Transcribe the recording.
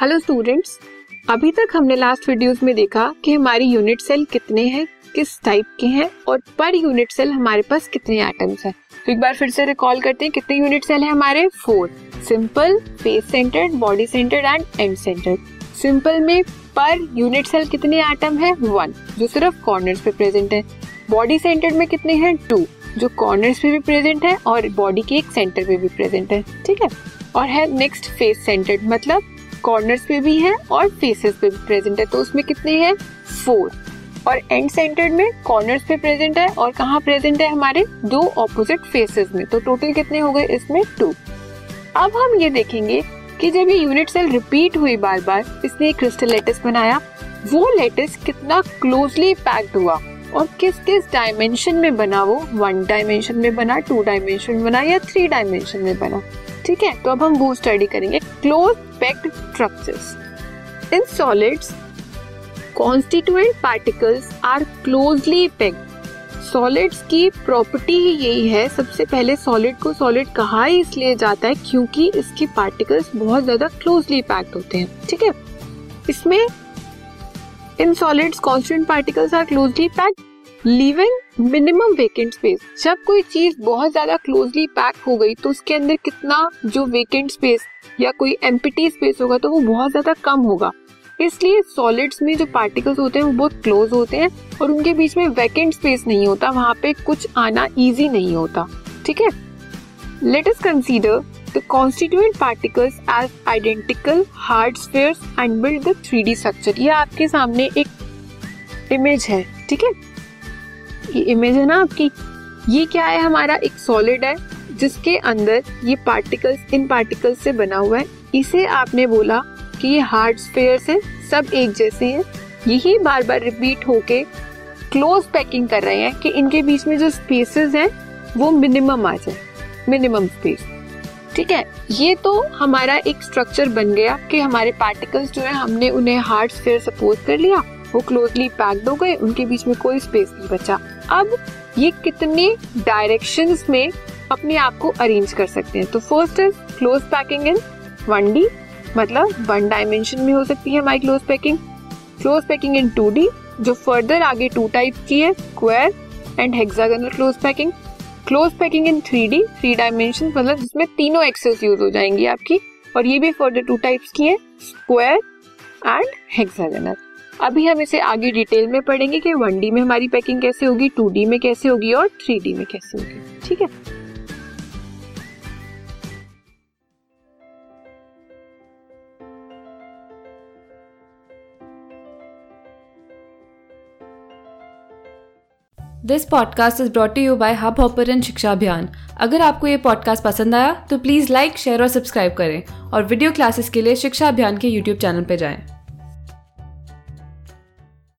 Hello students अभी तक हमने लास्ट वीडियोस में देखा कि हमारी यूनिट सेल कितने हैं, किस टाइप के हैं, और पर यूनिट सेल हमारे पास कितने एटम्स हैं। तो एक बार फिर से रिकॉल करते हैं कितने यूनिट सेल है हमारे। Four simple face centred body centred end end centred simple में पर यूनिट सेल कितने एटम है? वन जो सिर्फ़ कॉर्नर्स पे प्रेजेंट है। बॉडी सेंटर्ड में कितने हैं? टू जो कॉर्नर्स पे भी प्रेजेंट है और बॉडी के एक सेंटर पे भी प्रेजेंट है। ठीक है? और है नेक्स्ट फेस सेंटर्ड मतलब कॉर्नर्स पे भी है और फेसेस पे भी प्रेजेंट है। तो उसमें कितने हैं? फोर और एंड सेंटर्ड में कॉर्नर्स पे प्रेजेंट है और कहाँ प्रेजेंट है हमारे? दो ऑपोजिट फेसेस में। तो टोटल कितने हो गए इसमें? टू अब हम ये देखेंगे कि जब ये यूनिट सेल रिपीट हुई बार बार इसने क्रिस्टल लेटिस बनाया। वो लेटिस कितना क्लोजली पैक्ड हुआ और किस किस डायमेंशन में बना वो? वन डायमेंशन में बना टू डायमेंशन में बना या थ्री डायमेंशन में बना? ठीक है? तो अब हम वो स्टडी करेंगे close packed structures in solids constituent particles are closely packed solids की प्रॉपर्टी ही यही है, सबसे पहले सॉलिड को सॉलिड कहा ही इसलिए जाता है? क्योंकि इसके पार्टिकल्स बहुत ज़्यादा क्लोजली पैक्ड होते हैं, ठीक है? इसमें in solids constant particles are closely packed leaving minimum vacant space जब कोई चीज़ बहुत ज़्यादा क्लोजली पैक हो गई तो उसके अंदर कितना जो वेकेंट स्पेस या कोई एम्पिटी स्पेस होगा तो वो बहुत ज़्यादा कम होगा। इसलिए सॉलिड्स में जो पार्टिकल्स होते हैं, वो बहुत क्लोज होते हैं और उनके बीच में वैकेंट स्पेस नहीं होता, वहाँ पे कुछ आना इजी नहीं होता। ठीक है? Let us consider the constituent particles as identical hard spheres and build the 3D structure ये आपके सामने एक इमेज है। ठीक है? ये इमेज है ना आपकी? ये क्या है? हमारा एक सॉलिड है, जिसके अंदर ये पार्टिकल्स इन पार्टिकल्स से बना हुआ है। इसे आपने बोला कि ये हार्ड स्पेयर हैं, सब एक जैसे हैं। यही बार बार रिपीट होके क्लोज पैकिंग कर रहे हैं कि इनके बीच में जो स्पेसेस हैं, वो मिनिमम आ जाए मिनिमम स्पेस ठीक है? ये तो हमारा एक स्ट्रक्चर बन गया कि हमारे पार्टिकल्स जो है, हमने उन्हें हार्ड स्पेयर सपोज़ कर लिया। वो क्लोजली पैक्ड हो गए, उनके बीच में कोई स्पेस नहीं बचा। अब ये कितने डायरेक्शंस में अपने आप को अरेंज कर सकते हैं? तो first is close packing in one D मतलब वन डायमेंशन में हो सकती है हमारी close packing close packing in two D जो फर्दर आगे टू टाइप की है square and hexagonal close packing close packing in three D three dimension मतलब जिसमें तीनों एक्सेस यूज़ हो जाएँगी आपकी, और ये भी फर्दर टू टाइप्स की है स्क्वायर एंड हेक्सागोनल अभी हम इसे आगे डिटेल में पढ़ेंगे कि वन डी में हमारी पैकिंग कैसे होगी, टू डी में कैसे होगी और थ्री डी में कैसे होगी। ठीक है? This podcast is brought you by Hubhopper Shiksha Abhiyan अगर आपको ये पॉडकास्ट पसंद आया तो प्लीज़ लाइक शेयर और सब्सक्राइब करें और वीडियो क्लासेस के लिए शिक्षा अभियान के यूट्यूब चैनल पर जाएँ।